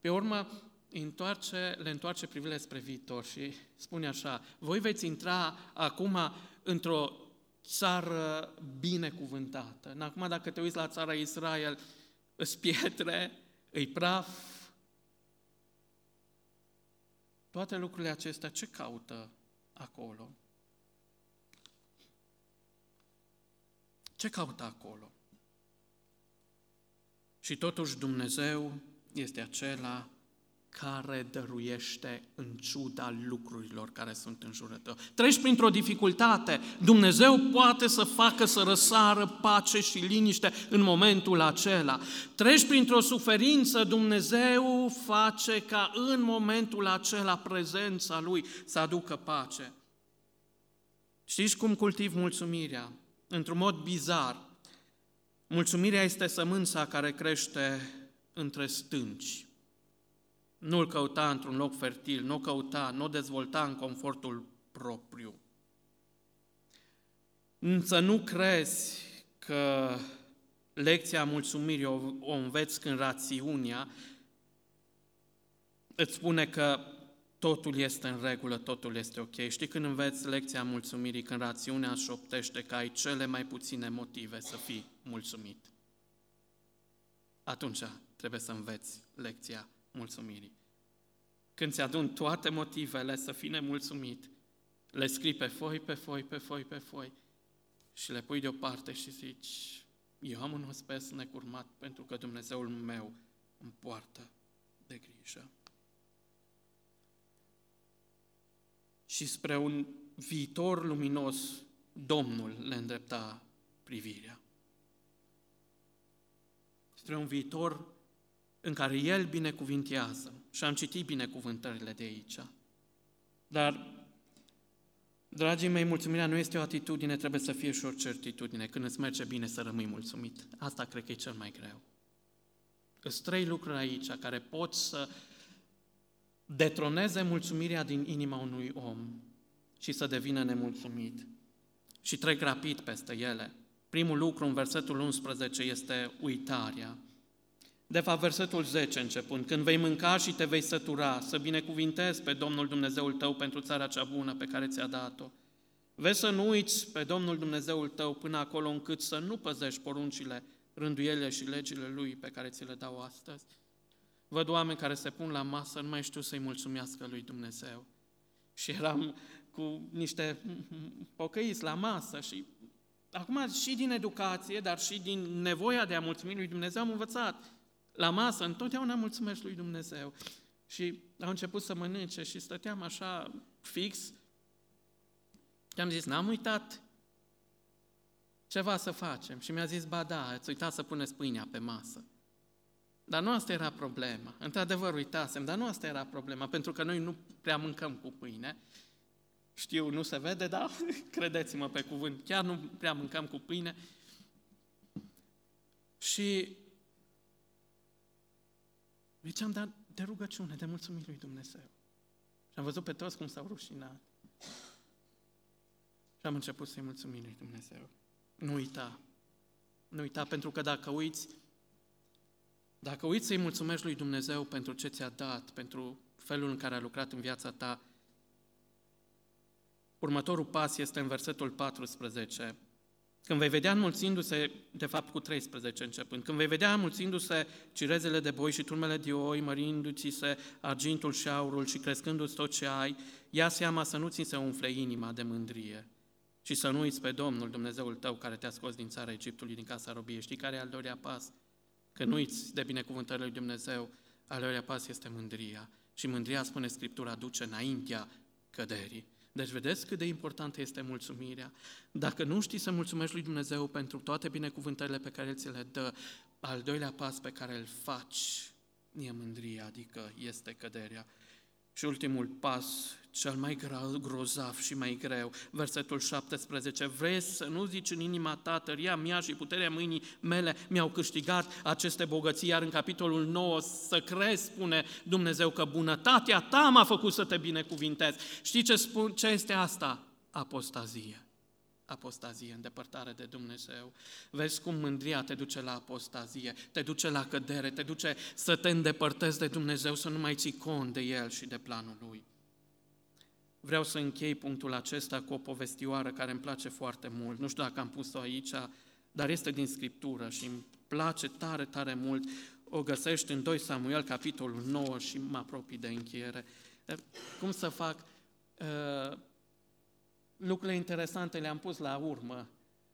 S1: Pe urmă, întoarce, le întoarce privirile spre viitor și spune așa, voi veți intra acum într-o țară binecuvântată. Acum, dacă te uiți la țara Israel, îți pietre, îi praf. Toate lucrurile acestea, ce caută acolo? Ce caută acolo? Și totuși Dumnezeu este acela care dăruiește în ciuda lucrurilor care sunt în jurul tău. Treci printr-o dificultate, Dumnezeu poate să facă să răsară pace și liniște în momentul acela. Treci printr-o suferință, Dumnezeu face ca în momentul acela prezența Lui să aducă pace. Știți cum cultiv mulțumirea? într-un mod bizar. Mulțumirea este sămânța care crește între stânci. Nu-l căuta într-un loc fertil, nu căuta, nu dezvolta în confortul propriu. Însă nu crezi că lecția mulțumirii o, o înveți când rațiunea îți spune că totul este în regulă, totul este ok. Știi când înveți lecția mulțumirii, când rațiunea șoptește că ai cele mai puține motive să fii mulțumit. Atunci trebuie să înveți lecția mulțumirii. Când ți adun toate motivele să fii nemulțumit, le scrii pe foi, pe foi, pe foi, pe foi și le pui deoparte și zici, eu am un ospes necurmat pentru că Dumnezeul meu îmi poartă de grijă. și spre un viitor luminos Domnul le îndrepta privirea. Spre un viitor în care El binecuvintează. Și am citit binecuvântările de aici. Dar, dragii mei, mulțumirea nu este o atitudine, trebuie să fie și o certitudine. Când îți merge bine să rămâi mulțumit. Asta cred că e cel mai greu. Sunt trei lucruri aici care pot să detroneze mulțumirea din inima unui om și să devină nemulțumit. Și trec rapid peste ele. Primul lucru în versetul 11 este uitarea. De fapt, versetul 10 începând, când vei mânca și te vei sătura, să binecuvintezi pe Domnul Dumnezeul tău pentru țara cea bună pe care ți-a dat-o. Vezi să nu uiți pe Domnul Dumnezeul tău până acolo încât să nu păzești poruncile, rânduielile și legile Lui pe care ți le dau astăzi. Văd oameni care se pun la masă, nu mai știu să-i mulțumească lui Dumnezeu. Și eram cu niște pocăiți la masă și acum și din educație, dar și din nevoia de a mulțumi lui Dumnezeu am învățat. La masă întotdeauna mulțumesc lui Dumnezeu. Și au început să mănânce și stăteam așa fix și am zis, n-am uitat ceva să facem. Și mi-a zis, ba da, ați uitat să puneți pâinea pe masă. Dar nu asta era problema. Într-adevăr, uitasem, dar nu asta era problema, pentru că noi nu prea mâncăm cu pâine. Știu, nu se vede, dar credeți-mă pe cuvânt, chiar nu prea mâncăm cu pâine. Și ziceam, dar de rugăciune, de mulțumire lui Dumnezeu. Și am văzut pe toți cum s-au rușinat. Și am început să-i mulțumim lui Dumnezeu. Nu uita. Nu uita, pentru că dacă uiți, dacă uiți să-i mulțumești lui Dumnezeu pentru ce ți-a dat, pentru felul în care a lucrat în viața ta, următorul pas este în versetul 14. Când vei vedea înmulțindu-se, de fapt cu 13 începând, când vei vedea înmulțindu-se cirezele de boi și turmele de oi, mărindu-ți se argintul și aurul și crescându-ți tot ce ai, ia seama să nu ți se umfle inima de mândrie și să nu uiți pe Domnul, Dumnezeul tău, care te-a scos din țara Egiptului, din casa robiei. Știi care e al doilea pas? Că nu uiți de binecuvântările lui Dumnezeu, al doilea pas este mândria. Și mândria, spune Scriptura, duce înaintea căderii. Deci vedeți cât de importantă este mulțumirea. Dacă nu știi să mulțumești lui Dumnezeu pentru toate binecuvântările pe care El ți le dă, al doilea pas pe care îl faci e mândria, adică este căderea. Și ultimul pas, cel mai grozav și mai greu, versetul 17, vrei să nu zici în inima ta, tăria mea și puterea mâinii mele mi-au câștigat aceste bogății, iar în capitolul 9 să crezi, spune Dumnezeu, că bunătatea ta m-a făcut să te binecuvintez. Știi ce, spun, ce este asta? Apostazie apostazie, îndepărtare de Dumnezeu. Vezi cum mândria te duce la apostazie, te duce la cădere, te duce să te îndepărtezi de Dumnezeu, să nu mai ții cont de El și de planul Lui. Vreau să închei punctul acesta cu o povestioară care îmi place foarte mult. Nu știu dacă am pus-o aici, dar este din Scriptură și îmi place tare, tare mult. O găsești în 2 Samuel, capitolul 9 și mă apropii de încheiere. Cum să fac? Uh, lucrurile interesante le-am pus la urmă.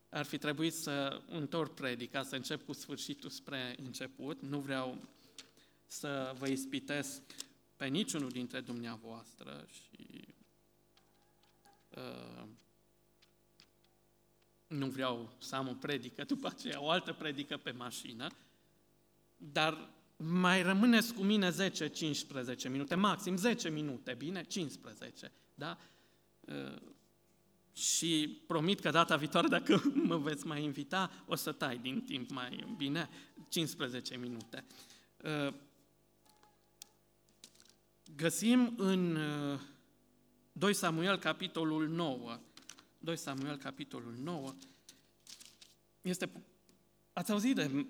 S1: Ar fi trebuit să întorc predica, să încep cu sfârșitul spre început. Nu vreau să vă ispitesc pe niciunul dintre dumneavoastră și uh, nu vreau să am o predică, după aceea o altă predică pe mașină, dar mai rămâneți cu mine 10-15 minute, maxim 10 minute, bine? 15, da? Uh, și promit că data viitoare, dacă mă veți mai invita, o să tai din timp mai bine, 15 minute. Uh, găsim în 2 uh, Samuel, capitolul 9, 2 Samuel, capitolul 9, este, ați auzit de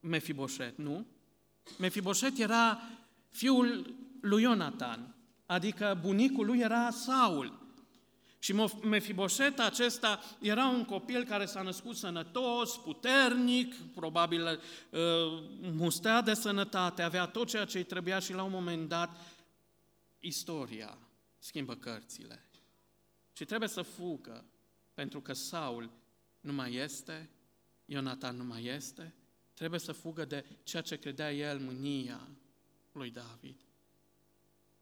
S1: Mefiboset, nu? Mefiboset era fiul lui Ionatan, adică bunicul lui era Saul. Și Mefiboset acesta era un copil care s-a născut sănătos, puternic, probabil uh, mustea de sănătate, avea tot ceea ce îi trebuia și la un moment dat istoria schimbă cărțile. Și trebuie să fugă, pentru că Saul nu mai este, Ionatan nu mai este, trebuie să fugă de ceea ce credea el mânia lui David.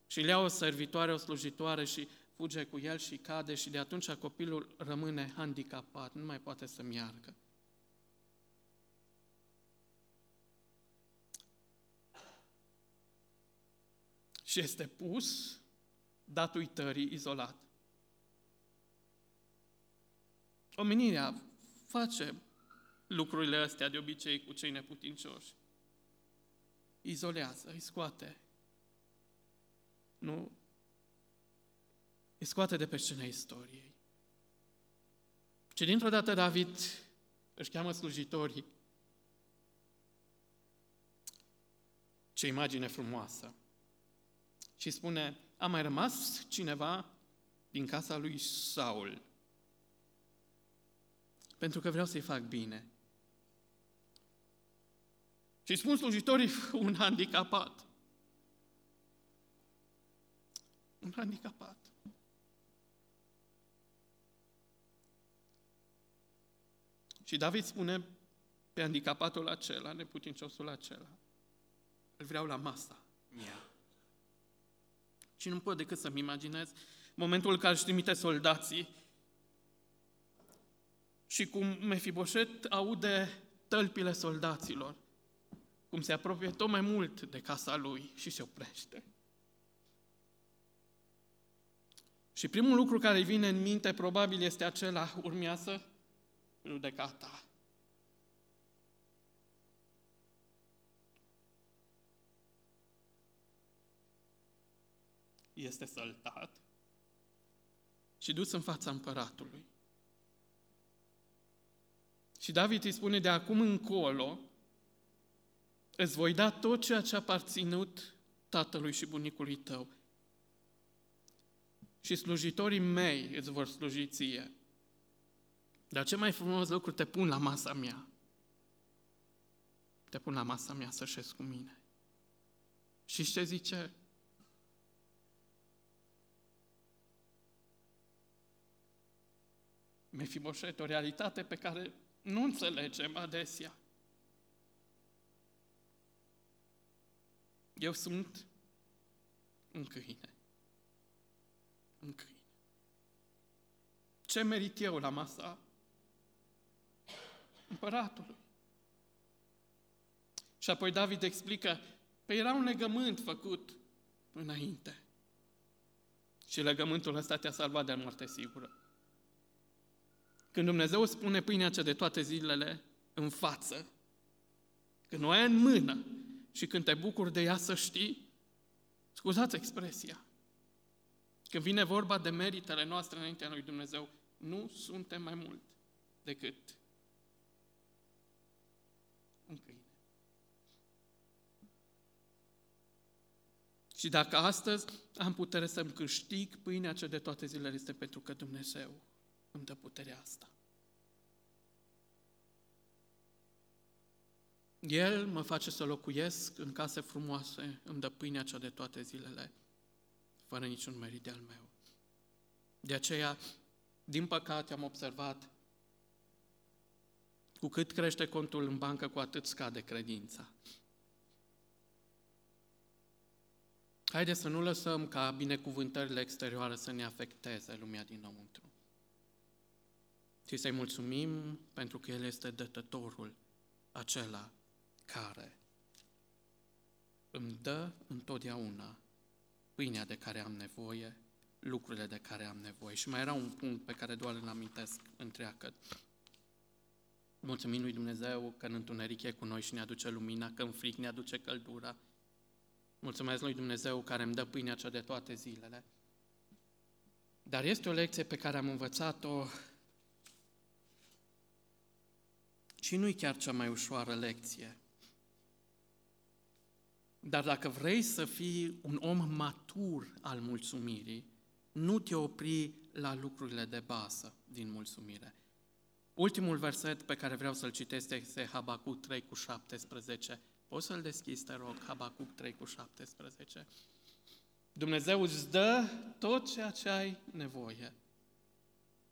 S1: Și le ia o servitoare, o slujitoare și fuge cu el și cade și de atunci copilul rămâne handicapat, nu mai poate să meargă. Și este pus, dat uitării, izolat. Omenirea face lucrurile astea de obicei cu cei neputincioși. Izolează, îi scoate. Nu îi scoate de pe scena istoriei. Și dintr-o dată David își cheamă slujitorii. Ce imagine frumoasă! Și spune, a mai rămas cineva din casa lui Saul, pentru că vreau să-i fac bine. Și spun slujitorii un handicapat. Un handicapat. Și David spune pe handicapatul acela, neputinciosul acela, îl vreau la masa mea. Și nu pot decât să-mi imaginez momentul în care își trimite soldații și cum Mefiboset aude tălpile soldaților cum se apropie tot mai mult de casa lui și se oprește. Și primul lucru care îi vine în minte probabil este acela, urmează judecata. Este săltat și dus în fața împăratului. Și David îi spune, de acum încolo, îți voi da tot ceea ce a aparținut tatălui și bunicului tău. Și slujitorii mei îți vor sluji ție. Dar ce mai frumos lucru te pun la masa mea. Te pun la masa mea să șezi cu mine. Și ce zice? Mefiboset, o realitate pe care nu înțelegem adesea. Eu sunt un câine. Un câine. Ce merit eu la masa împăratului? Și apoi David explică, pe păi era un legământ făcut înainte. Și legământul ăsta te-a salvat de moarte sigură. Când Dumnezeu spune pâinea cea de toate zilele în față, când o ai în mână și când te bucuri de ea să știi, scuzați expresia, când vine vorba de meritele noastre înaintea lui Dumnezeu, nu suntem mai mult decât un câine. Și dacă astăzi am putere să-mi câștig pâinea cea de toate zilele, este pentru că Dumnezeu îmi dă puterea asta. El mă face să locuiesc în case frumoase, îmi dă pâinea cea de toate zilele, fără niciun merit de al meu. De aceea, din păcate, am observat cu cât crește contul în bancă, cu atât scade credința. Haideți să nu lăsăm ca binecuvântările exterioare să ne afecteze lumea dinăuntru și să-i mulțumim pentru că El este dătătorul acela care îmi dă întotdeauna pâinea de care am nevoie, lucrurile de care am nevoie. Și mai era un punct pe care doar îl amintesc întreagă. Mulțumim lui Dumnezeu că în întuneric e cu noi și ne aduce lumina, că în fric ne aduce căldura. Mulțumesc lui Dumnezeu care îmi dă pâinea cea de toate zilele. Dar este o lecție pe care am învățat-o Și nu-i chiar cea mai ușoară lecție. Dar dacă vrei să fii un om matur al mulțumirii, nu te opri la lucrurile de bază din mulțumire. Ultimul verset pe care vreau să-l citesc este Habacuc 3 cu 17. Poți să-l deschizi, te rog, Habacuc 3 cu 17. Dumnezeu îți dă tot ceea ce ai nevoie.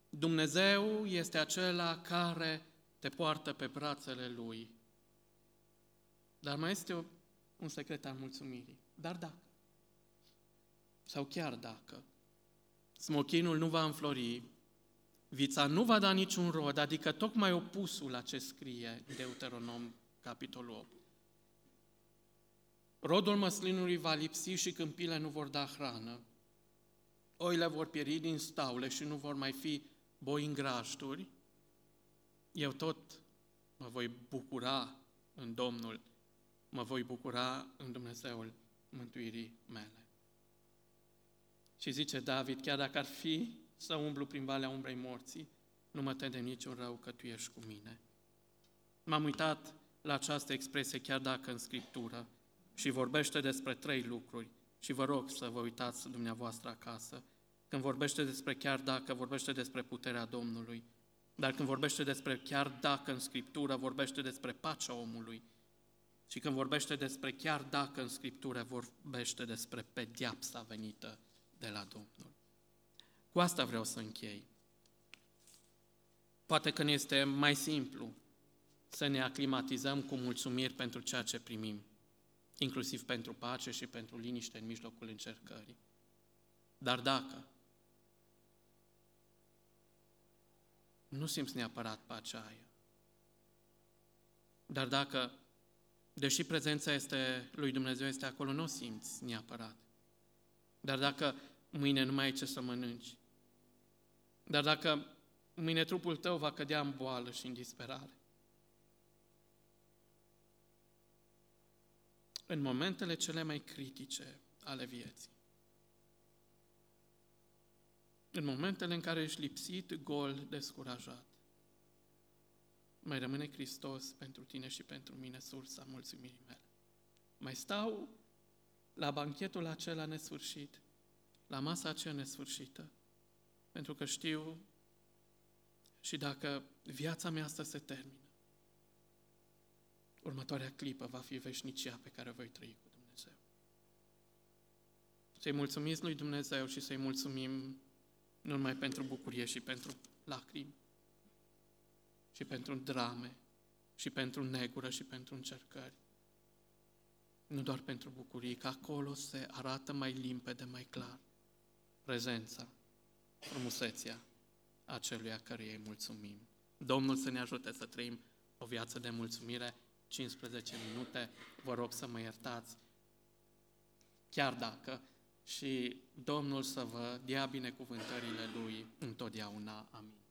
S1: Dumnezeu este acela care te poartă pe brațele Lui. Dar mai este o, un secret al mulțumirii. Dar dacă, sau chiar dacă, smochinul nu va înflori, vița nu va da niciun rod, adică tocmai opusul la ce scrie Deuteronom, capitolul 8. Rodul măslinului va lipsi și câmpile nu vor da hrană. Oile vor pieri din staule și nu vor mai fi boi în grajduri eu tot mă voi bucura în Domnul, mă voi bucura în Dumnezeul mântuirii mele. Și zice David, chiar dacă ar fi să umblu prin valea umbrei morții, nu mă tem de niciun rău că Tu ești cu mine. M-am uitat la această expresie chiar dacă în Scriptură și vorbește despre trei lucruri și vă rog să vă uitați dumneavoastră acasă. Când vorbește despre chiar dacă, vorbește despre puterea Domnului, dar când vorbește despre chiar dacă în Scriptură vorbește despre pacea omului și când vorbește despre chiar dacă în Scriptură vorbește despre pediapsa venită de la Domnul. Cu asta vreau să închei. Poate că ne este mai simplu să ne aclimatizăm cu mulțumiri pentru ceea ce primim, inclusiv pentru pace și pentru liniște în mijlocul încercării. Dar dacă nu simți neapărat pacea aia. Dar dacă Deși prezența este, lui Dumnezeu este acolo, nu o simți neapărat. Dar dacă mâine nu mai ai ce să mănânci, dar dacă mâine trupul tău va cădea în boală și în disperare, în momentele cele mai critice ale vieții, în momentele în care ești lipsit, gol, descurajat, mai rămâne Hristos pentru tine și pentru mine sursa mulțumirii mele. Mai stau la banchetul acela nesfârșit, la masa aceea nesfârșită, pentru că știu și dacă viața mea asta se termină, următoarea clipă va fi veșnicia pe care o voi trăi cu Dumnezeu. Să-i mulțumiți lui Dumnezeu și să-i mulțumim nu numai pentru bucurie și pentru lacrimi, și pentru drame, și pentru negură, și pentru încercări. Nu doar pentru bucurii, că acolo se arată mai limpede, mai clar prezența, frumusețea aceluia care îi mulțumim. Domnul să ne ajute să trăim o viață de mulțumire, 15 minute, vă rog să mă iertați, chiar dacă, și Domnul să vă dea binecuvântările Lui întotdeauna. Amin.